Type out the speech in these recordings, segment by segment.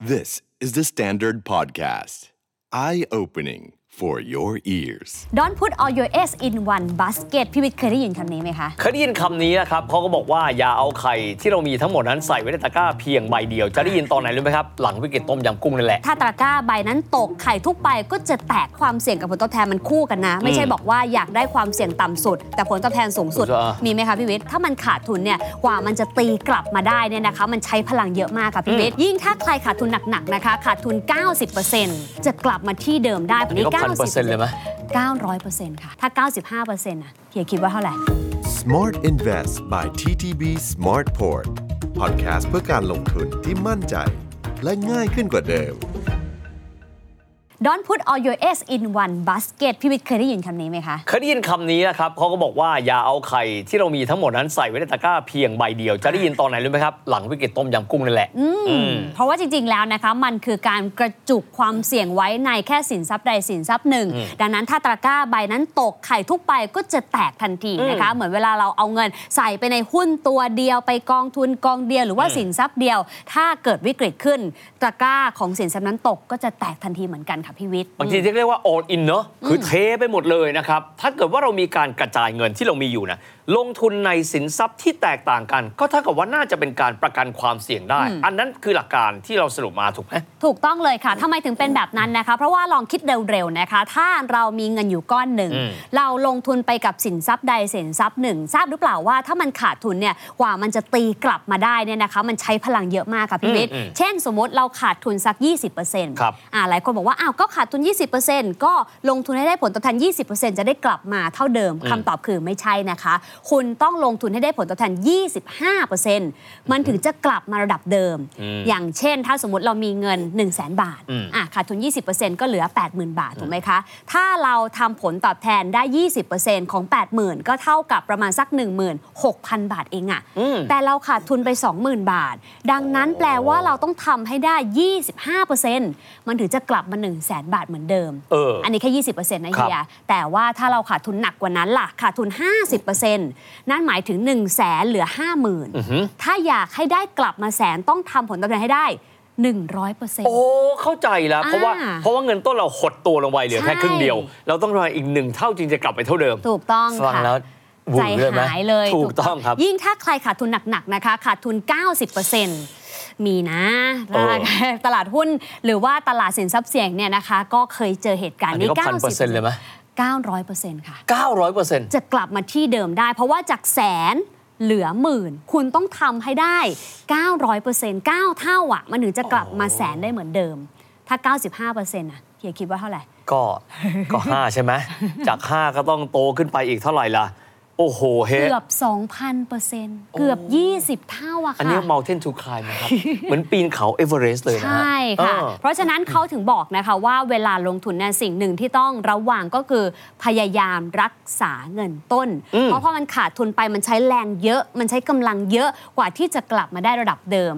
This is the Standard Podcast. Eye opening for your ears. Don't put all your eggs in one basket พี่วิทย์เคยได้ยินคำนี้ไหมคะ เคยได้ยินคำนี้นะครับเขาก็บอกว่าอย่าเอาไข่ที่เรามีทั้งหมดนั้นใส่ไว้ในตะกร้าเพียงใบเดียว จะได้ยินตอนไหนรู้ไหมครับ หลังวิกฤตต้มยำกุ้งนั่นแหละ ถ้าตะกร้าใบนั้นตกไข่ทุกใบก็จะแตกความเสี่ยงกับผลตอบแทนมันคู่กันนะ ไม่ใช่บอกว่าอยากได้ความเสี่ยงต่ำสุด แต่ผลตอบแทนสูงสุด อ่ามีไหมคะพี่วิทย์ถ้ามันขาดทุนเนี่ยกว่ามันจะตีกลับมาได้เนี่ยนะคะ มันใช้พลังเยอะมากค่ะพี่วิทย์ยิ่งถ้าใครขาดทุนหนักๆนะคะ ขาดทุน 90%จะกลับมาที่เดิมได้อันนี้ก็พันเปอร์เซ็นต์เลยไหม 900%ค่ะ ถ้า 95%อะเฮียคิดว่าเท่าไหร่ Smart Invest by TTB Smartport Podcast เพื่อการลงทุนที่มั่นใจ และง่ายขึ้นกว่าเดิม Don't put all your eggs in one basket พี่วิทย์เคยได้ยินคำนี้ไหมคะ เคยได้ยินคำนี้นะครับเขาก็บอกว่าอย่าเอาไข่ที่เรามีทั้งหมดนั้นใส่ไว้ในตะกร้าเพียงใบเดียว จะได้ยินตอนไหนรู้ไหมครับ หลังวิกฤตต้มยำกุ้งนั่นแหละ เพราะว่าจริงๆแล้วนะคะมันคือการกระจุกความเสี่ยงไว้ในแค่สินทรัพย์ใดสินทรัพย์หนึ่ง ดังนั้นถ้าตะกร้าใบนั้นตกไข่ทุกใบก็จะแตกทันทีนะคะ เหมือนเวลาเราเอาเงินใส่ไปในหุ้นตัวเดียวไปกองทุนกองเดียวหรือว่าสินทรัพย์เดียว ถ้าเกิดวิกฤตขึ้นตะกร้าของสินทรัพย์นั้นตกก็จะแตกทันทีเหมือนกันค่ะพี่วิทย์ บางทีเรียกว่า all in เนอะคือเทไปหมดเลยนะครับ ถ้าเกิดว่าเรามีการกระจายเงินที่เรามีอยู่นะ ลงทุนในสินทรัพย์ที่แตกต่างกัน ก็เท่ากับว่าน่าจะเป็นการประกันความเสี่ยงได้ อันนั้นคือหลักการที่เราสรุปมาถูกไหมถูกต้องเลยค่ะทำไมถึงเป็นแบบนั้นนะคะ เพราะว่าลองคิดเร็วๆนะคะ ถ้าเรามีเงินอยู่ก้อนหนึ่งอืมเราลงทุนไปกับสินทรัพย์ใดสินทรัพย์หนึ่ง ทราบหรือเปล่าว่าถ้ามันขาดทุนเนี่ยกว่ามันจะตีกลับมาได้เนี่ยนะคะ มันใช้พลังเยอะมากค่ะพี่วิทย์อืมอืมเช่น สมมติเราขาดทุนสัก 20%ครับอ่าหลายคนบอกว่าอ้าวก็ขาดทุน 20%ก็ลงทุนให้ได้ผลตอบแทน 20%จะได้กลับมาเท่าเดิมคำตอบคือไม่ใช่นะคะคุณต้องลงทุนให้ได้ผลตอบแทน 25%มันถึงจะกลับมาระดับเดิม อย่างเช่น ถ้าสมมติเรามีเงิน 1 0 0 0 0แบาทอืมอะขาดทุน 20%ก็เหลือ 80,000 บาทถูกไหมคะ ถ้าเราทำผลตอบแทนได้ 20%ของ 80,000 ก็เท่ากับประมาณสัก 16,000 บาทเองอะอืมแต่เราขาดทุนไป 20,000 บาท ดังนั้นแปลว่าเราต้องทำให้ได้ 25%มันถึงจะกลับมา 1 0 0 0 0แบาทเหมือนเดิมเอออันนี้แค่ 20%นะครับเฮียแต่ว่าถ้าเราขาดทุนหนักกว่านั้นล่ะ ขาดทุน 50%นั่นหมายถึง1 0 0 0 0แสนเหลือ 50,000 ถ้าอยากให้ได้กลับมาแสนต้องทำผลตอบแทนให้ได้100%โอ้ เข้าใจแล้ว เพราะว่าอ่าเพราะว่าเงินต้นเราหดตัวลงไปเหลือแค่ใช่ครึ่งเดียว เราต้องรออีกหนึ่งเท่าจึงจะกลับไปเท่าเดิม ถูกต้องฟังค่ะแล้ววุ่ใจนเลยไหมหายเลย ถูกต้องครับ ยิ่งถ้าใครขาดทุนหนักๆนะคะขาดทุน 90%มีนะเออตลาดหุ้นหรือว่าตลาดสินทรัพย์เสี่ยงเนี่ยนะคะ ก็เคยเจอเหตุการอัณ์นนี้นี้ก็พันเปอร์เซ็นต์เลยไหม 900%ค่ะเก้าร้อยเปอร์เซ็นต์จะกลับมาที่เดิมได้ เพราะว่าจากแสนเหลือหมื่น คุณต้องทำให้ได้ 900% 9 เท่าอะ มันถึงจะกลับมาแสนได้เหมือนเดิม ถ้า 95%อะเฮียคิดว่าเท่าไหร่ ก็ก็ห้าใช่ไหมจากห้าก็ต้องโตขึ้นไปอีกเท่าไหร่ล่ะ โอ้โหเฮ้เกือบ 2,000%เกือบ 20 เท่าอะค่ะ อันนี้ mountain to climb นะครับ เหมือนปีนเขาเอเวอเรสต์เลยนะฮะใช่ค่ะเออเพราะฉะนั้นเขาถึงบอกนะคะว่าเวลาลงทุนเนี่ยสิ่งหนึ่งที่ต้องระวังก็คือพยายามรักษาเงินต้น เพราะพอมันขาดทุนไปมันใช้แรงเยอะ มันใช้กำลังเยอะกว่าที่จะกลับมาได้ระดับเดิม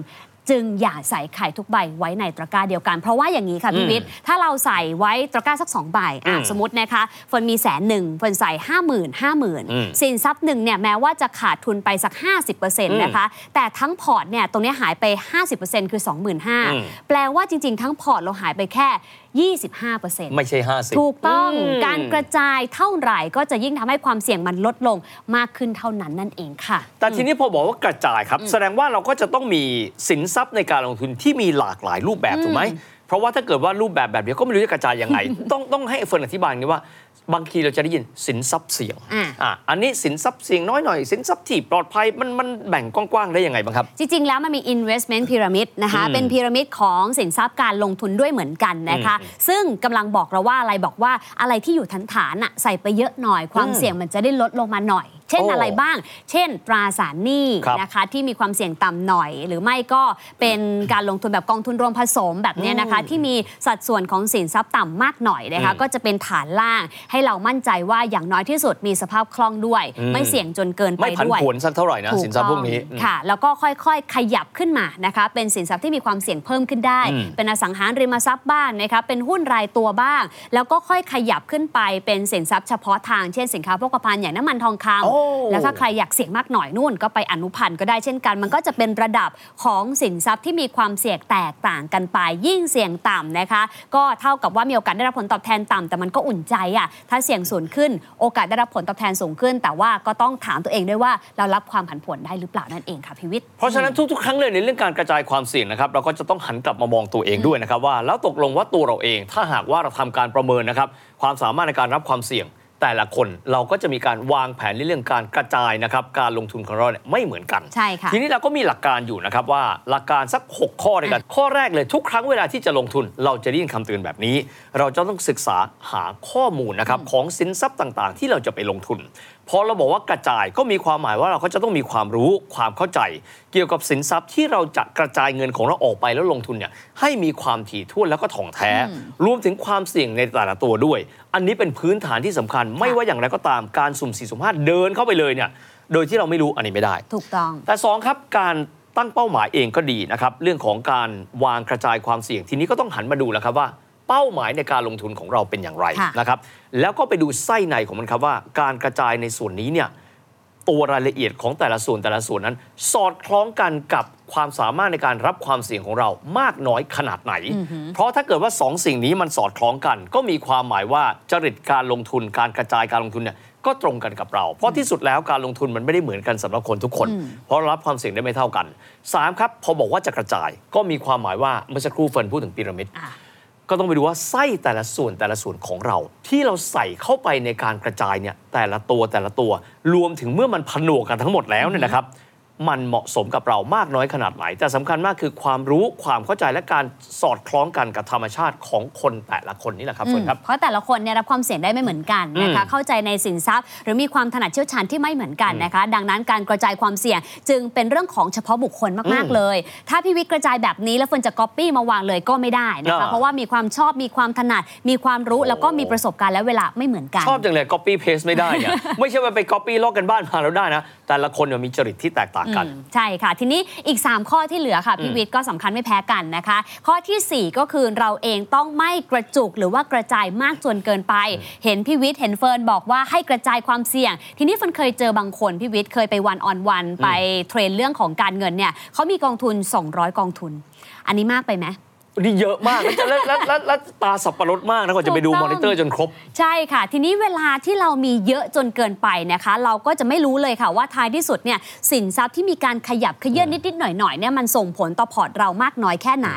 จึงอย่าใส่ไข่ทุกใบไว้ในตะกร้าเดียวกัน เพราะว่าอย่างนี้ค่ะพี่วิทย์ถ้าเราใส่ไว้ตะกร้าสักสองใบอะอืมสมมตินะคะฝนมีแสนหนึ่งฝนใส่ห้าหมื่นห้าหมื่นอืมสินทรัพย์หนึ่งเนี่ยแม้ว่าจะขาดทุนไปสัก 50%นะคะแต่ทั้งพอร์ตเนี่ยตรงเนี้ยหายไป 50%คืออืม25,000แปลว่าจริง ๆ ทั้งพอร์ตเราหายไปแค่ 25%ไม่ใช่ห้าสิบถูกต้องอืมการกระจายเท่าไหร่ก็จะยิ่งทำให้ความเสี่ยงมันลดลงมากขึ้นเท่านั้นนั่นเองค่ะ แต่ทีนี้พอบอกว่ากระจายครับ แสดงว่าเราก็จะต้องมีสินทรัพย์ในการลงทุนที่มีหลากหลายรูปแบบถูกไหม เพราะว่าถ้าเกิดว่ารูปแบบแบบเดียวก็ไม่รู้จะกระจายยังไง ต้องต้องให้เฟิร์นอธิบายนี้ว่า บางทีเราจะได้ยินสินทรัพย์เสี่ยงอะอะอันนี้สินทรัพย์เสี่ยงน้อยหน่อยสินทรัพย์ที่ปลอดภัยมันมันแบ่งกว้างๆได้ยังไงบ้างครับ จริง ๆ แล้วมันมี investment pyramid นะคะอืมเป็นพีระมิดของสินทรัพย์การลงทุนด้วยเหมือนกันนะคะซึ่งกำลังบอกเราว่าอะไรบอกว่าอะไรที่อยู่ฐานฐานๆน่ะใส่ไปเยอะหน่อยความอืมเสี่ยงมันจะได้ลดลงมาหน่อย เช่นโอ้อะไรบ้าง เช่น ตราสารหนี้ครับนะคะที่มีความเสี่ยงต่ำหน่อย หรือไม่ก็เป็นการลงทุนแบบกองทุนรวมผสมแบบเนี้ยนะคะที่มีสัดส่วนของสินทรัพย์ต่ำมากหน่อยนะคะอืมก็จะเป็นฐานล่างให้เรามั่นใจว่าอย่างน้อยที่สุดมีสภาพคล่องด้วยอืมไม่เสี่ยงจนเกินไปไม่ผันด้วยผวนสักเท่าไหร่นะถูกสินทรัพย์พวกนี้ต้องอืมค่ะ แล้วก็ค่อยๆ ขยับขึ้นมานะคะเป็นสินทรัพย์ที่มีความเสี่ยงเพิ่มขึ้นได้อืมเป็นอสังหาริมทรัพย์บ้างนะคะเป็นหุ้นรายตัวบ้าง แล้วก็ค่อยขยับขึ้นไปเป็นสินทรัพย์เฉพาะทางเช่นสินค้าโภคภัณฑ์อย่างน้ำมันทองคโอ้แล้วถ้าใครอยากเสี่ยงมากหน่อยนู่นก็ไปอนุพันธ์ก็ได้เช่นกัน มันก็จะเป็นระดับของสินทรัพย์ที่มีความเสี่ยงแตกต่างกันไป ยิ่งเสี่ยงต่ำนะคะ ก็เท่ากับว่ามีโอกาสได้รับผลตอบแทนต่ำแต่มันก็อุ่นใจอะถ้าเสี่ยงสูงขึ้น โอกาสได้รับผลตอบแทนสูงขึ้น แต่ว่าก็ต้องถามตัวเองด้วยว่าเรารับความผันผวนได้หรือเปล่านั่นเองค่ะพิวิทย์เพราะฉะนั้นทุกๆครั้งเลยในเรื่องการกระจายความเสี่ยงนะครับเราก็จะต้องหันกลับมามองตัวเองด้วยนะครับว่าแล้วตกลงว่าตัวเราเอง ถ้าหากว่าเราทำการประเมินนะครับความสามารถในการรับความเสี่ยง แต่ละคนเราก็จะมีการวางแผนในเรื่องการกระจายนะครับการลงทุนของเราเนี่ยไม่เหมือนกันใช่ค่ะทีนี้เราก็มีหลักการอยู่นะครับว่าหลักการสัก 6 ข้อด้วยกันข้อแรกเลยทุกครั้งเวลาที่จะลงทุน เราจะได้ยินคำเตือนแบบนี้ เราจะต้องศึกษาหาข้อมูลนะครับของสินทรัพย์ต่างๆ ที่เราจะไปลงทุน พอเราบอกว่ากระจายก็มีความหมายว่าเราก็จะต้องมีความรู้ความเข้าใจ เกี่ยวกับสินทรัพย์ที่เราจะกระจายเงินของเราออกไปแล้วลงทุนเนี่ยให้มีความถี่ถ้วนแล้วก็ถ่องแท้ รวมถึงความเสี่ยงในแต่ละตัวด้วย อันนี้เป็นพื้นฐานที่สำคัญ ไม่ว่าอย่างไรก็ตามการสุ่มสี่สุ่มห้าเดินเข้าไปเลยเนี่ยโดยที่เราไม่รู้อันนี้ไม่ได้ ถูกต้อง แต่สองครับการตั้งเป้าหมายเองก็ดีนะครับ เรื่องของการวางกระจายความเสี่ยงทีนี้ก็ต้องหันมาดูแล้วครับว่า เป้าหมายในการลงทุนของเราเป็นอย่างไรค่ะนะครับ แล้วก็ไปดูไส้ในของมันครับว่า การกระจายในส่วนนี้เนี่ยตัวรายละเอียดของแต่ละส่วนแต่ละส่วนนั้น สอดคล้องกันกับความสามารถในการรับความเสี่ยงของเรามากน้อยขนาดไหน เพราะถ้าเกิดว่าสองสิ่งนี้มันสอดคล้องกัน ก็มีความหมายว่าจริตการลงทุนการกระจายการลงทุนเนี่ยก็ตรงกันกับเรา เพราะที่สุดแล้วการลงทุนมันไม่ได้เหมือนกันสำหรับคนทุกคน เพราะรับความเสี่ยงได้ไม่เท่ากันสามครับพอบอกว่าจะกระจายก็มีความหมายว่าเมื่อสักครู่เฟิร์นพูดถึงพีระมิดอะ ก็ต้องไปดูว่าไส้แต่ละส่วนแต่ละส่วนของเรา ที่เราใส่เข้าไปในการกระจายเนี่ยแต่ละตัวแต่ละตัวรวมถึงเมื่อมันผนวกกันทั้งหมดแล้วเนี่ยนะครับ มันเหมาะสมกับเรามากน้อยขนาดไหน แต่สำคัญมากคือความรู้ความเข้าใจและการสอดคล้องกันกับธรรมชาติของคนแต่ละคนนี่แหละครับเฟิร์นครับ เพราะแต่ละคนเนี่ยรับความเสี่ยงได้ไม่เหมือนกันนะคะอืมเข้าใจในสินทรัพย์ หรือมีความถนัดเชี่ยวชาญที่ไม่เหมือนกันนะคะ ดังนั้นการกระจายความเสี่ยงจึงเป็นเรื่องของเฉพาะบุคคลมากอืมๆเลย ถ้าพี่วิทย์กระจายแบบนี้แล้วเฟิร์นจะก๊อปปี้มาวางเลยก็ไม่ได้นะคะอ่าเพราะว่ามีความชอบมีความถนัดมีความรู้แล้วก็มีประสบการณ์และเวลาไม่เหมือนกันชอบจังเลย copy paste ไม่ได้เนี่ยไม่ใช่ว่าไป copy ลอกการบ้านมาแล้วได้นะ แต่ละคนเนี่ยมีจริตที่แตกต่างกันอืมใช่ค่ะ ทีนี้อีก 3 ข้อที่เหลือค่ะพี่วิทย์ก็สำคัญไม่แพ้กันนะคะ ข้อที่สี่ 4 ก็คือเราเองต้องไม่กระจุกหรือว่ากระจายมากจนเกินไป เห็นพี่วิทย์เห็นเฟิร์นบอกว่าให้กระจายความเสี่ยง ทีนี้เฟิร์นเคยเจอบางคนพี่วิทย์เคยไป one on one ไป train เรื่องของการเงินเนี่ยเขามีกองทุน 200 กองทุน อันนี้มากไปไหม นี่เยอะมากแล้วจะแล้วแล้วแล้วแล้วตาสับปะรดมากนะกว่าจะไปดูถูกต้องอนิเตอร์จนครบ ใช่ค่ะ ทีนี้เวลาที่เรามีเยอะจนเกินไปนะคะ เราก็จะไม่รู้เลยค่ะว่าท้ายที่สุดเนี่ยสินทรัพย์ที่มีการขยับเขยื่อนนิดๆหน่อยๆเนี่ยมันส่งผลต่อพอร์ตเรามากน้อยแค่ไหน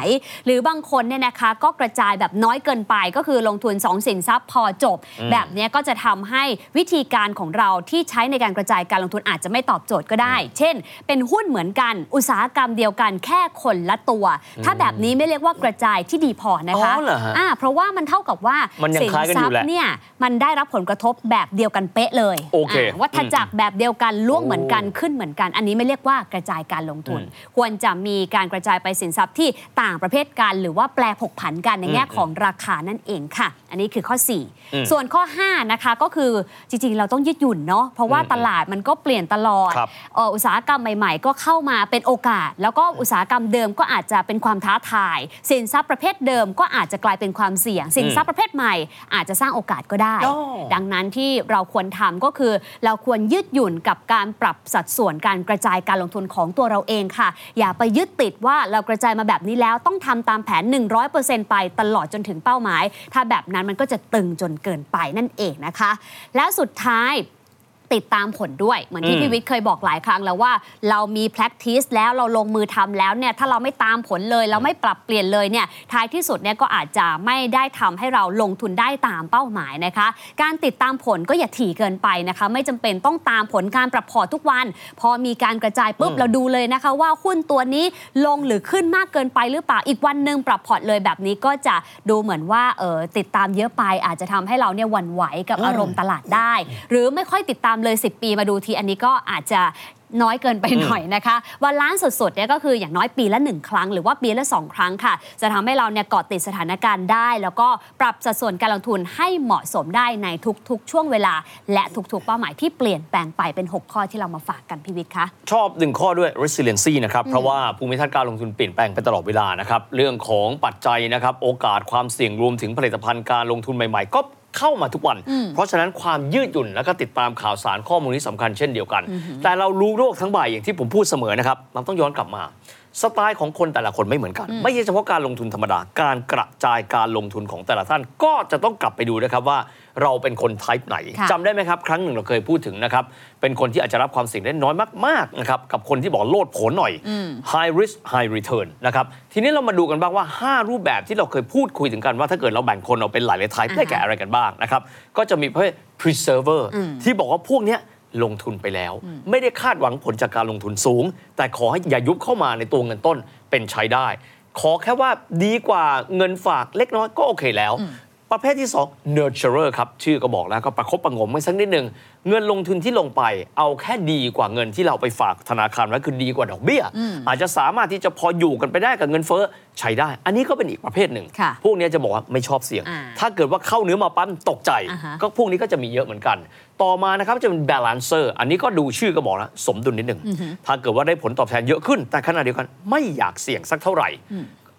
หรือบางคนเนี่ยนะคะก็กระจายแบบน้อยเกินไปก็คือลงทุน 2 สินทรัพย์พอจบ แบบเนี้ยก็จะทำให้วิธีการของเราที่ใช้ในการกระจายการลงทุนอาจจะไม่ตอบโจทย์ก็ได้ เช่น เป็นหุ้นเหมือนกัน อุตสาหกรรมเดียวกันแค่คนละตัว ถ้าแบบนี้ไม่เรียกว่ากระจายที่ดีพอนะคะอ๋อเหรอฮะ อ่าเพราะว่ามันเท่ากับว่ามันยังสินคล้ายกันทอรัยู่พแหละย์เนี่ยมันได้รับผลกระทบแบบเดียวกันเป๊ะเลยโอเคาวัฏจักรแบบเดียวกันล่วงโอ้เหมือนกันขึ้นเหมือนกัน อันนี้ไม่เรียกว่ากระจายการลงทุนอืมควรจะมีการกระจายไปสินทรัพย์ที่ต่างประเภทกันหรือว่าแปลผกผันกันในแง่อืมของราคานั่นเองค่ะ อันนี้คือข้อ อืม4 ส่วนข้อ 5 นะคะก็คือจริงๆ เราต้องยืดหยุ่นเนาะเพราะว่าอืมตลาดมันก็เปลี่ยนตลอดครับ เอ่ออุตสาหกรรมใหม่ ๆ ก็เข้ามาเป็นโอกาส แล้วก็อุตสาหกรรมเดิมก็อาจจะเป็นความท้าทายสินทรัพย์ประเภทเดิมก็อาจจะกลายเป็นความเสี่ยง สินทรัพย์ประเภทใหม่ อาจจะสร้างโอกาสก็ได้อ๋อดังนั้นที่เราควรทำก็คือ เราควรยืดหยุ่นกับการปรับสัดส่วนการกระจายการลงทุนของตัวเราเองค่ะ อย่าไปยึดติดว่าเรากระจายมาแบบนี้แล้วต้องทำตามแผน 100%ไปตลอดจนถึงเป้าหมาย ถ้าแบบนั้นมันก็จะตึงจนเกินไปนั่นเองนะคะ แล้วสุดท้าย ติดตามผลด้วย เหมือนที่อืมพี่วิทย์เคยบอกหลายครั้งแล้วว่าเรามี practice แล้วเราลงมือทำแล้วเนี่ยถ้าเราไม่ตามผลเลย เราไม่ปรับเปลี่ยนเลยเนี่ยท้ายที่สุดเนี่ยก็อาจจะไม่ได้ทำให้เราลงทุนได้ตามเป้าหมายนะคะ การติดตามผลก็อย่าถี่เกินไปนะคะ ไม่จำเป็นต้องตามผลการปรับพอร์ตทุกวัน พอมีการกระจายปุ๊บอืมเราดูเลยนะคะ ว่าหุ้นตัวนี้ลงหรือขึ้นมากเกินไปหรือเปล่าอีกวันหนึ่งปรับพอร์ตเลยแบบนี้ก็จะดูเหมือนว่าเออติดตามเยอะไปอาจจะทำให้เราเนี่ยหวั่นไหวกับอารมณ์ตลาดได้ หรือไม่ค่อยติดตามเลย 10 ปีมาดูที อันนี้ก็อาจจะน้อยเกินไปหน่อยนะคะวันล้านสุดๆเนี่ยก็คืออย่างน้อยปีละ 1 ครั้ง หรือว่าปีละ 2 ครั้งค่ะ จะทำให้เราเนี่ยเกาะติดสถานการณ์ได้ แล้วก็ปรับสัดส่วนการลงทุนให้เหมาะสมได้ในทุกๆ ช่วงเวลา และทุกๆ เป้าหมายที่เปลี่ยนแปลงไปเป็น 6 ข้อที่เรามาฝากกันพี่วิทย์คะชอบหนึ่งข้อด้วย resiliency นะครับเพราะว่าภูมิทัศน์การลงทุนเปลี่ยนแปลงไปตลอดเวลานะครับเรื่องของปัจจัยนะครับโอกาสความเสี่ยงรวมถึงผลิตภัณฑ์การลงทุนใหม่ ๆ ก็ เข้ามาทุกวัน เพราะฉะนั้นความยืดหยุ่นแล้วก็ติดตามข่าวสารข้อมูลนี้สำคัญเช่นเดียวกัน แต่เรารู้โลกทั้งใบอย่างที่ผมพูดเสมอนะครับเราต้องย้อนกลับมา สไตล์ของคนแต่ละคนไม่เหมือนกัน ไม่ใช่เฉพาะการลงทุนธรรมดา การกระจายการลงทุนของแต่ละท่านก็จะต้องกลับไปดูนะครับว่าเราเป็นคน type ไหนค่ะจำได้ไหมครับ ครั้งหนึ่งเราเคยพูดถึงนะครับ เป็นคนที่อาจจะรับความเสี่ยงได้น้อยมากๆนะครับกับคนที่บอกโลดโผนหน่อย high risk high return นะครับทีนี้เรามาดูกันบ้างว่า 5 รูปแบบที่เราเคยพูดคุยถึงกันว่าถ้าเกิดเราแบ่งคนออกเป็นหลายๆ type ได้แก่อะไรกันบ้างนะครับก็จะมีประเภท preserver ที่บอกว่าพวกเนี้ย ลงทุนไปแล้ว ไม่ได้คาดหวังผลจากการลงทุนสูง แต่ขอให้อย่ายุบเข้ามาในตัวเงินต้นเป็นใช้ได้ ขอแค่ว่าดีกว่าเงินฝากเล็กน้อยก็โอเคแล้ว ประเภทที่ 2 nurturer ครับ ชื่อก็บอกแล้วก็ประคบประหงมไว้สักนิดหนึ่งเงินลงทุนที่ลงไป เอาแค่ดีกว่าเงินที่เราไปฝากธนาคารไว้คือดีกว่าดอกเบี้ย อาจจะสามารถที่จะพออยู่กันไปได้กับเงินเฟ้อใช้ได้ อันนี้ก็เป็นอีกประเภทหนึ่งค่ะพวกเนี้ยจะบอกว่าไม่ชอบเสี่ยงอ่าถ้าเกิดว่าเข้าเนื้อมาปั๊บตกใจอ่าฮะก็พวกนี้ก็จะมีเยอะเหมือนกัน ต่อมานะครับจะเป็น balancer อันนี้ก็ดูชื่อก็บอกแล้วสมดุลนิดหนึ่งถ้าเกิดว่าได้ผลตอบแทนเยอะขึ้น แต่ขณะเดียวกันไม่อยากเสี่ยงสักเท่าไหร่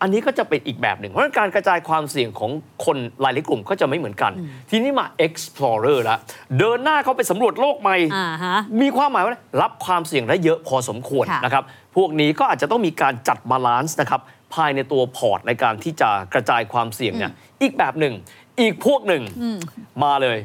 อันนี้ก็จะเป็นอีกแบบหนึ่ง เพราะฉะนั้นการกระจายความเสี่ยงของคนหลายๆกลุ่มก็จะไม่เหมือนกัน ทีนี้มา explorer ละเดินหน้าเข้าไปสำรวจโลกใหม่อ่าฮะมีความหมายว่า รับความเสี่ยงได้เยอะพอสมควรค่ะนะครับ พวกนี้ก็อาจจะต้องมีการจัด balance นะครับภายในตัวพอร์ตในการที่จะกระจายความเสี่ยงเนี่ยอีกแบบหนึ่ง อีกพวกหนึ่งมาเลย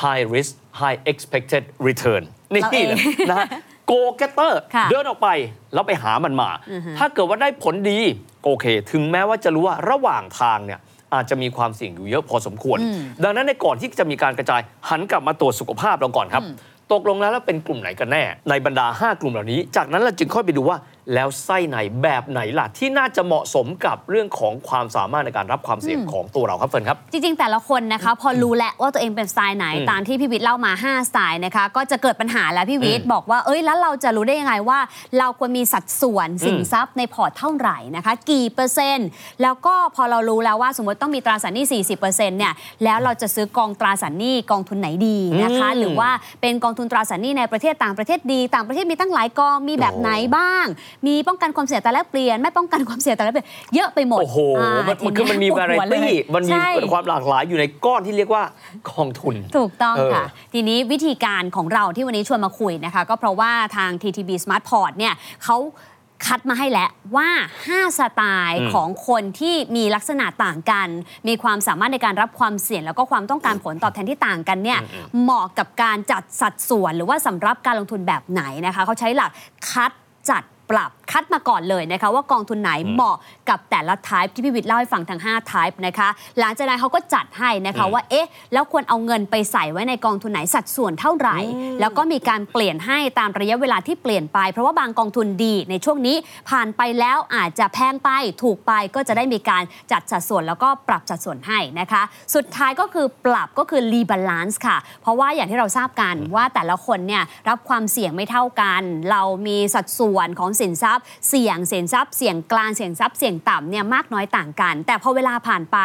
high risk high expected return นี่เราเองเลยนะฮะ go getter ค่ะเดินออกไป แล้วไปหามันมา ถ้าเกิดว่าได้ผลดี โอเค ถึงแม้ว่าจะรู้ว่าระหว่างทางเนี่ยอาจจะมีความเสี่ยงอยู่เยอะพอสมควร ดังนั้นในก่อนที่จะมีการกระจายหันกลับมาตรวจสุขภาพเราก่อนครับ ตกลงแล้วแล้วเป็นกลุ่มไหนกันแน่ ในบรรดา 5 กลุ่มเหล่านี้ จากนั้นเราจึงค่อยไปดูว่า แล้วไส้ไหนแบบไหนล่ะ ที่น่าจะเหมาะสมกับเรื่องของความสามารถในการรับความเสี่ยงของตัวเราครับเฟิร์นครับ จริง ๆ แต่ละคนนะคะ พอรู้แล้วว่าตัวเองเป็นสไตล์ไหนอืมตามที่พี่วิทย์เล่ามา 5 สไตล์นะคะ ก็จะเกิดปัญหาแล้วพี่วิทย์บอกว่าเอ้ยแล้วเราจะรู้ได้ยังไงว่า เราควรมีสัดส่วนสินทรัพย์ในพอร์ตเท่าไหร่นะคะ กี่เปอร์เซ็นต์ แล้วก็พอเรารู้แล้วว่าสมมติต้องมีตราสารหนี้40%เนี่ยแล้วเราจะซื้อกองตราสารหนี้กองทุนไหนดีนะคะอืมหรือว่าเป็นกองทุนตราสารหนี้ในประเทศต่างประเทศดี ต่างประเทศมีตั้งหลายกองมีแบบไหนบ้างมีป้องกันความเสี่ยงอัตราแลกเปลี่ยน ไม่ป้องกันความเสี่ยงอัตราแลกเปลี่ยนเยอะไปหมดโอ้โหอ่ามันมันทีคือมันมีปวดหัวเลย variety มันมีใช่ความหลากหลายอยู่ในก้อนที่เรียกว่ากองทุน ถูกต้องเออค่ะ ทีนี้วิธีการของเราที่วันนี้ชวนมาคุยนะคะ ก็เพราะว่าทาง TTB Smart Port เนี่ยเขาคัดมาให้แล้วว่า 5 สไตล์อืมของคนที่มีลักษณะต่างกัน มีความสามารถในการรับความเสี่ยง แล้วก็ความต้องการผลตอบแทนที่ต่างกันเนี่ยเหมาะกับการจัดสัดส่วน หรือว่าสำหรับการลงทุนแบบไหนนะคะเขาใช้หลักคัดจัด ปรับคัดมาก่อนเลยนะคะว่ากองทุนไหนเหมาะกับแต่ละ type ที่พี่วิทย์เล่าให้ฟังทั้ง5 type นะคะหลังจากนั้นเขาก็จัดให้นะคะอืมว่าเอ๊ะแล้วควรเอาเงินไปใส่ไว้ในกองทุนไหนสัดส่วนเท่าไหร่ แล้วก็มีการเปลี่ยนให้ตามระยะเวลาที่เปลี่ยนไป เพราะว่าบางกองทุนดีในช่วงนี้ผ่านไปแล้วอาจจะแพงไปถูกไปก็จะได้มีการจัดสัดส่วนแล้วก็ปรับสัดส่วนให้นะคะ สุดท้ายก็คือปรับก็คือ rebalance ค่ะ เพราะว่าอย่างที่เราทราบกันว่าแต่ละคนเนี่ยรับความเสี่ยงไม่เท่ากัน เรามีสัดส่วนของสินทรัพย์ เสี่ยงสินทรัพย์เสี่ยงกลางเสี่ยงทรัพย์เสี่ยงต่ำเนี่ยมากน้อยต่างกัน แต่พอเวลาผ่านไป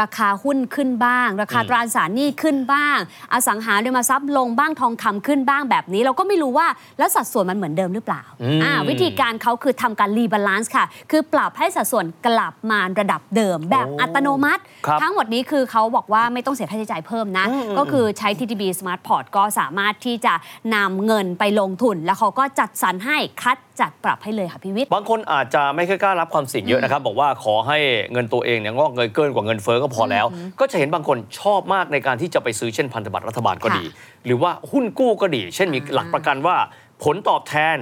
ราคาหุ้นขึ้นบ้าง ราคาอืมตราสารหนี้ขึ้นบ้าง อสังหาริมทรัพย์ลงบ้างทองคำขึ้นบ้างแบบนี้ เราก็ไม่รู้ว่าแล้วสัดส่วนมันเหมือนเดิมหรือเปล่าอืมอ่าวิธีการเขาคือทำการ rebalance ค่ะ คือปรับให้สัดส่วนกลับมาระดับเดิม แบบโอ้อัตโนมัติครับทั้งหมดนี้คือเขาบอกว่าไม่ต้องเสียค่าใช้จ่ายเพิ่มนะอืมก็คือใช้ TTB Smart Port ก็สามารถที่จะนำเงินไปลงทุน แล้วเขาก็จัดสรรให้คัดจัดปรับให้เลยค่ะพี่วิทย์บางคนอาจจะไม่ค่อยกล้ารับความเสี่ยงเยอะนะครับบอกว่าขอให้เงินตัวเองเนี่ยงอกเงยเกินกว่าเงินเฟ้อก็พอแล้ว ก็จะเห็นบางคนชอบมากในการที่จะไปซื้อเช่นพันธบัตรรัฐบาลก็ดี หรือว่าหุ้นกู้ก็ดี เช่นมีหลักประกันว่าผลตอบแทน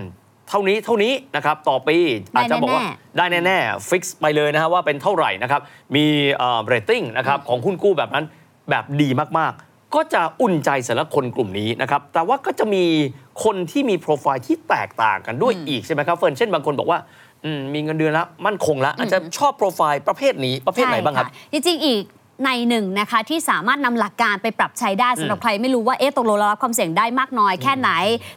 เท่านี้เท่านี้นะครับต่อปีอาจจะบอกว่าได้แน่ๆ fix ไปเลยนะฮะว่าเป็นเท่าไหร่นะครับมีเรตติ้งนะครับของหุ้นกู้แบบนั้นแบบดีมากๆ ก็จะอุ่นใจสำหรับคนกลุ่มนี้นะครับแต่ว่าก็จะมีคนที่มีโปรไฟล์ที่แตกต่างกันด้วยอีกใช่ไหมครับเฟิร์นเช่นบางคนบอกว่าอื มมีเงินเดือนแล้วมั่นคงแล้วอาจจะชอบโปรไฟล์ประเภทนี้ประเภทไหนบ้างครับใช่ะจริงๆอีก ในหนึ่งนะคะที่สามารถนำหลักการไปปรับใช้ได้สำหรับใครไม่รู้ว่าเอ๊ะตกลงเรารับความเสี่ยงได้มากน้อยแค่ไหน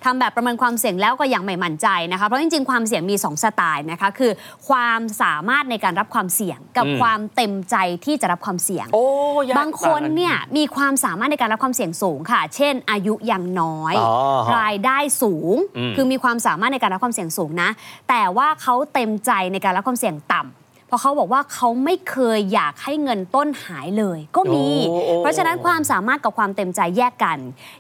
ทำแบบประเมินความเสี่ยงแล้วก็ยังไม่มั่นใจนะคะเพราะจริงๆความเสี่ยงมี 2 สไตล์นะคะคือความสามารถในการรับความเสี่ยง กับอืมความเต็มใจที่จะรับความเสี่ยงโอ้ยกบางคนเนี่ยมีความสามารถในการรับความเสี่ยงสูงค่ะ เช่น อายุยังน้อยอ๋อฮะรายได้สูงอืมคือมีความสามารถในการรับความเสี่ยงสูงนะ แต่ว่าเขาเต็มใจในการรับความเสี่ยงต่ำ เพราะเขาบอกว่าเขาไม่เคยอยากให้เงินต้นหายเลย ก็มีโอ้โอ้เพราะฉะนั้นความสามารถกับความเต็มใจแยกกัน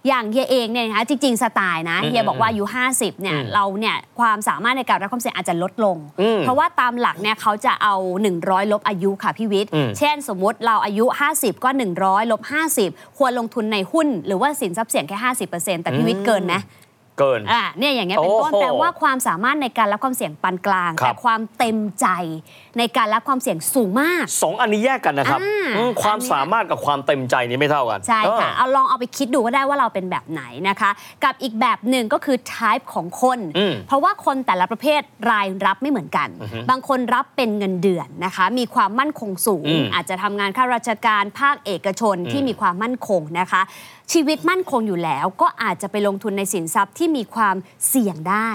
อย่างเฮียเองเนี่ยนะคะจริง ๆ สไตล์นะอืมเฮียบอกว่าอายุ50เนี่ยอืมเราเนี่ยความสามารถในการรับความเสี่ยงอาจจะลดลงอืมเพราะว่าตามหลักเนี่ยเขาจะเอา 100 ลบอายุค่ะพี่วิทย์อืมเช่นสมมุติเราอายุ 50 ก็ 100 ลบ 50 ควรลงทุนในหุ้น หรือว่าสินทรัพย์เสี่ยงแค่ 50%แต่พี่วิทย์เกินนะเกินอ่าเนี่ยอย่างเงี้ยเป็นต้นโอ้โหแปลว่าความสามารถในการรับความเสี่ยงปานกลางครับแต่ความเต็มใจในการรับความเสี่ยงสูงมาก สองอันนี้แยกกันนะครับอ่าอืมความอันเนี้ยสามารถกับความเต็มใจนี่ไม่เท่ากันใช่ค่ะเออ เอาลองเอาไปคิดดูก็ได้ว่าเราเป็นแบบไหนนะคะ กับอีกแบบหนึ่งก็คือ type ของคน อืมเพราะว่าคนแต่ละประเภทรายรับไม่เหมือนกันบางคนรับเป็นเงินเดือนนะคะ มีความมั่นคงสูง อืมอาจจะทำงานข้าราชการภาคเอกชนที่มีความมั่นคงนะคะ ชีวิตมั่นคงอยู่แล้ว ก็อาจจะไปลงทุนในสินทรัพย์ที่มีความเสี่ยงได้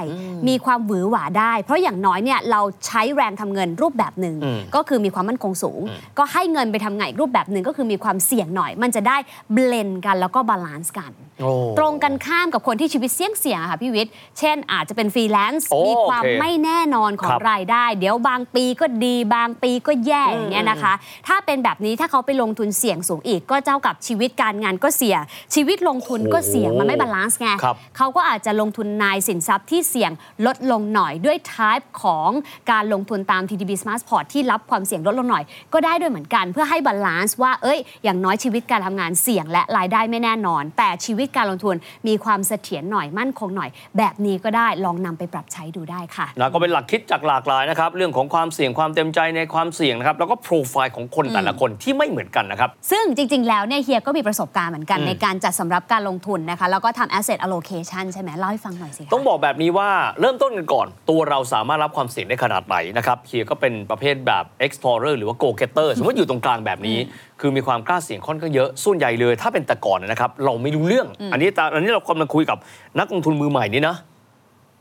มีความหวือหวาได้ เพราะอย่างน้อยเนี่ยเราใช้แรงทำเงินรูปแบบหนึ่งอืมก็คือมีความมั่นคงสูง ก็ให้เงินไปทำงานอีกรูปแบบหนึ่งก็คือมีความเสี่ยงหน่อย มันจะได้ blend กันแล้วก็ balance กันโอ้ตรงกันข้ามกับคนที่ชีวิตเสี่ยงเสี่ยงอะค่ะพี่วิทย์เช่นอาจจะเป็นฟรีแลนซ์โอ้มีความโอเคไม่แน่นอนของครับรายได้ เดี๋ยวบางปีก็ดีบางปีก็แย่อย่างเงี้ยนะคะ ถ้าเป็นแบบนี้ถ้าเขาไปลงทุนเสี่ยงสูงอีก ก็เท่ากับชีวิตการงานก็เสี่ยงชีวิตลงทุนก็เสี่ยงมันไม่ balance ไงครับเขาก็อาจจะลงทุนในสินทรัพย์ที่เสี่ยงลดลงหน่อยด้วย type ของการลงทุนตาม TTB Smart Port ที่รับความเสี่ยงลดลงหน่อย ก็ได้ด้วยเหมือนกัน เพื่อให้ balance ว่าเอ้ย อย่างน้อยชีวิตการทำงานเสี่ยงและรายได้ไม่แน่นอน แต่ชีวิตการลงทุนมีความเสถียรหน่อยมั่นคงหน่อย แบบนี้ก็ได้ลองนำไปปรับใช้ดูได้ค่ะนะก็เป็นหลักคิดจากหลากหลายนะครับเรื่องของความเสี่ยงความเต็มใจในความเสี่ยงนะครับแล้วก็โปรไฟล์ของคนแต่ละคนที่ไม่เหมือนกันนะครับซึ่งจริง ๆ แล้วเนี่ยเฮียก็มีประสบการณ์เหมือนกันอืมในการจัดสำรับการลงทุนนะคะแล้วก็ทำ asset allocation ใช่ไหมเล่าให้ฟังหน่อยสิคะต้องบอกแบบนี้ว่าเริ่มต้นกันก่อน ตัวเราสามารถรับความเสี่ยงได้ขนาดไหนนะครับเฮียก็เป็นประเภทแบบ explorer หรือว่า go getter สมมติอยู่ตรงกลางแบบนี้ คือมีความกล้าเสี่ยงค่อนข้างเยอะส่วนใหญ่เลย ถ้าเป็นแต่ก่อนนะครับ เราไม่รู้เรื่อง อันนี้ตอนอันนี้เรากำลังคุยกับนักลงทุนมือใหม่นี่นะ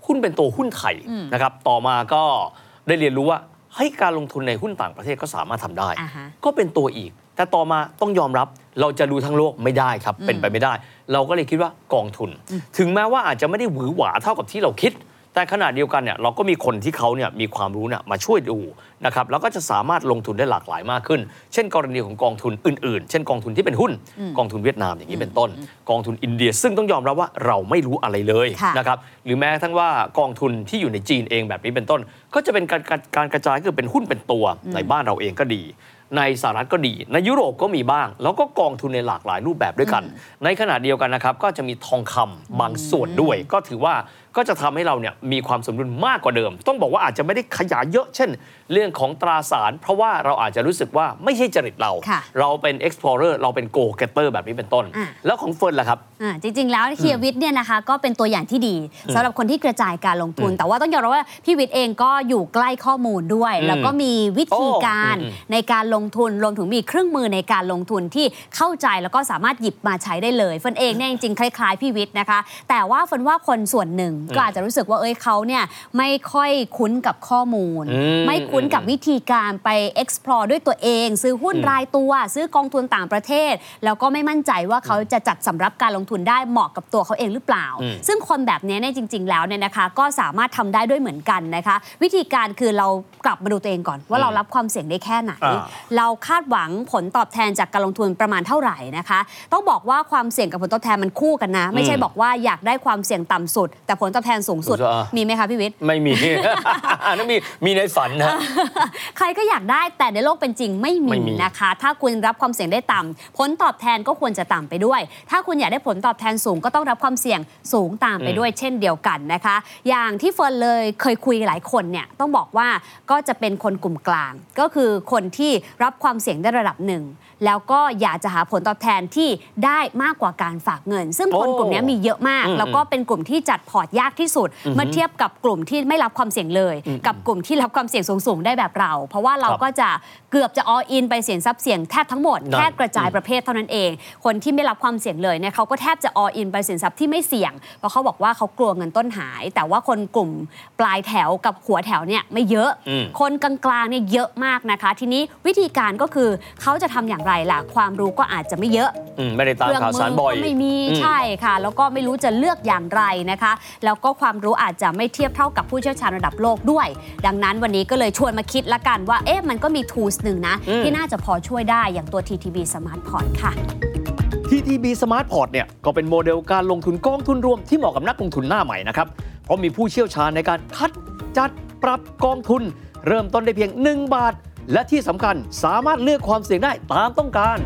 หุ้นเป็นตัวหุ้นไทยนะครับต่อมาก็ได้เรียนรู้ว่าให้ยการลงทุนในหุ้นต่างประเทศก็สามารถทำได้อ่าฮะก็เป็นตัวอีก แต่ต่อมาต้องยอมรับเราจะรู้ทั้งโลกไม่ได้ครับเป็นไปไม่ได้ เราก็เลยคิดว่ากองทุน ถึงแม้ว่าอาจจะไม่ได้หวือหวาเท่ากับที่เราคิด แต่ขณะเดียวกันเนี่ยเราก็มีคนที่เขาเนี่ยมีความรู้เนี่ยมาช่วยดูนะครับแล้วก็จะสามารถลงทุนได้หลากหลายมากขึ้น เช่น กรณีของกองทุนอื่นๆ เช่นกองทุนที่เป็นหุ้น กองทุนเวียดนามอย่างนี้เป็นต้น กองทุนอินเดีย ซึ่งต้องยอมรับว่าเราไม่รู้อะไรเลยค่ะนะครับหรือแม้กระทั่งว่ากองทุนที่อยู่ในจีนเองแบบนี้เป็นต้น ก็จะเป็นการการการกระจายคือเป็นหุ้นเป็นตัวในบ้านเราเองก็ดีในสหรัฐก็ดี ในยุโรปก็มีบ้าง แล้วก็กองทุนในหลากหลายรูปแบบด้วยกัน ในขณะเดียวกันนะครับ ก็จะมีทองคำบางส่วนด้วย ก็ถือว่า ก็จะทำให้เราเนี่ยมีความสมดุลมากกว่าเดิม ต้องบอกว่าอาจจะไม่ได้ขยายเยอะเช่น เรื่องของตราสาร เพราะว่าเราอาจจะรู้สึกว่าไม่ใช่จริตเราค่ะเราเป็น explorer เราเป็น go getter แบบนี้เป็นต้นอะแล้วของเฟิร์นล่ะครับอ่าจริง ๆ แล้วเฮียวิทย์เนี่ยนะคะก็เป็นตัวอย่างที่ดีสำหรับคนที่กระจายการลงทุน แต่ว่าต้องยอมรับว่าพี่วิทย์เองก็อยู่ใกล้ข้อมูลด้วยอืมแล้วก็มีวิธีการโอ้อืมในการลงทุนรวมถึงมีเครื่องมือในการลงทุนที่เข้าใจแล้วก็สามารถหยิบมาใช้ได้เลยเฟิร์นเองเนี่ยจริงๆคล้ายๆพี่วิทย์นะคะ แต่ว่าเฟิร์นว่าคนส่วนหนึ่งก็อาจจะรู้สึกว่าเอ้ยเขาเนี่ยไม่ค่อยคุ้นกับข้อมูลอืมไม่คุ้นกับวิธีการไป explore ด้วยตัวเอง ซื้อหุ้นรายตัว ซื้อกองทุนต่างประเทศ แล้วก็ไม่มั่นใจว่าเขาจะจัดสำรับการลงทุนได้เหมาะกับตัวเขาเองหรือเปล่าอืมซึ่งคนแบบนี้เนี่ยจริง ๆ แล้วเนี่ยนะคะก็สามารถทำได้ด้วยเหมือนกันนะคะ วิธีการคือเรากลับมาดูตัวเองก่อน ว่าเรารับความเสี่ยงได้แค่ไหนอ่าเราคาดหวังผลตอบแทนจากการลงทุนประมาณเท่าไหร่นะคะ ต้องบอกว่าความเสี่ยงกับผลตอบแทนมันคู่กันนะ ไม่ใช่บอกว่าอยากได้ความเสี่ยงต่ำสุด แต่ผลตอบแทนสูงสุดอ่ามีมีไหมคะพี่วิทย์ ไม่มีนั่นมีมีในฝันนะ ใครก็อยากได้แต่ในโลกเป็นจริงไม่ไม่มีมีนะคะ ถ้าคุณรับความเสี่ยงได้ต่ำผลตอบแทนก็ควรจะต่ำไปด้วย ถ้าคุณอยากได้ผลตอบแทนสูงก็ต้องรับความเสี่ยงสูงตามไปด้วย เช่นเดียวกันนะคะ อย่างที่เฟิร์นเลยเคยคุยกับหลายคนเนี่ยต้องบอกว่าก็จะเป็นคนกลุ่มกลาง ก็คือคนที่รับความเสี่ยงได้ระดับหนึ่งแล้วก็อยากจะหาผลตอบแทนที่ได้มากกว่าการฝากเงิน ซึ่งคนโอ้กลุ่มนี้มีเยอะมากอืมแล้วก็เป็นกลุ่มที่จัดพอร์ตยากที่สุด เมื่อเทียบกับกลุ่มที่ไม่รับความเสี่ยงเลย กับกลุ่มที่รับความเสี่ยงสูงๆได้แบบเรา เพราะว่าเราครับก็จะเกือบจะ all in ไปเสี่ยงทรัพย์เสี่ยงแทบทั้งหมดนั่นแค่กระจายประเภทเท่านั้นเอง คนที่ไม่รับความเสี่ยงเลยเนี่ยเขาก็แทบจะ all in ไปเสี่ยงทรัพย์ที่ไม่เสี่ยง เพราะเขาบอกว่าเขากลัวเงินต้นหาย แต่ว่าคนกลุ่มปลายแถวกับหัวแถวเนี่ยไม่เยอะอืมคนกลางๆเนี่ยเยอะมากนะคะ ทีนี้วิธีธีการก็คือเขาจะทำอย่างไรล่ะ ความรู้ก็อาจจะไม่เยอะอืมไม่ได้ตามข่าวสารบ่อยก็ไม่มีอืมใช่ค่ะ แล้วก็ไม่รู้จะเลือกอย่างไรนะคะ แล้วก็ความรู้อาจจะไม่เทียบเท่ากับผู้เชี่ยวชาญระดับโลกด้วย ดังนั้นวันนี้ก็เลยชวนมาคิดละกันว่าเอ๊ะมันก็มี tools หนึ่งนะ ที่น่าจะพอช่วยได้อย่างตัว TTB Smart Port ค่ะ TTB Smart Port เนี่ยก็เป็นโมเดลการลงทุนกองทุนรวมที่เหมาะกับนักลงทุนหน้าใหม่นะครับเพราะมีผู้เชี่ยวชาญในการคัดจัดปรับกองทุน เริ่มต้นได้เพียง 1 บาท และที่สำคัญสามารถเลือกความเสี่ยงได้ตามต้องการ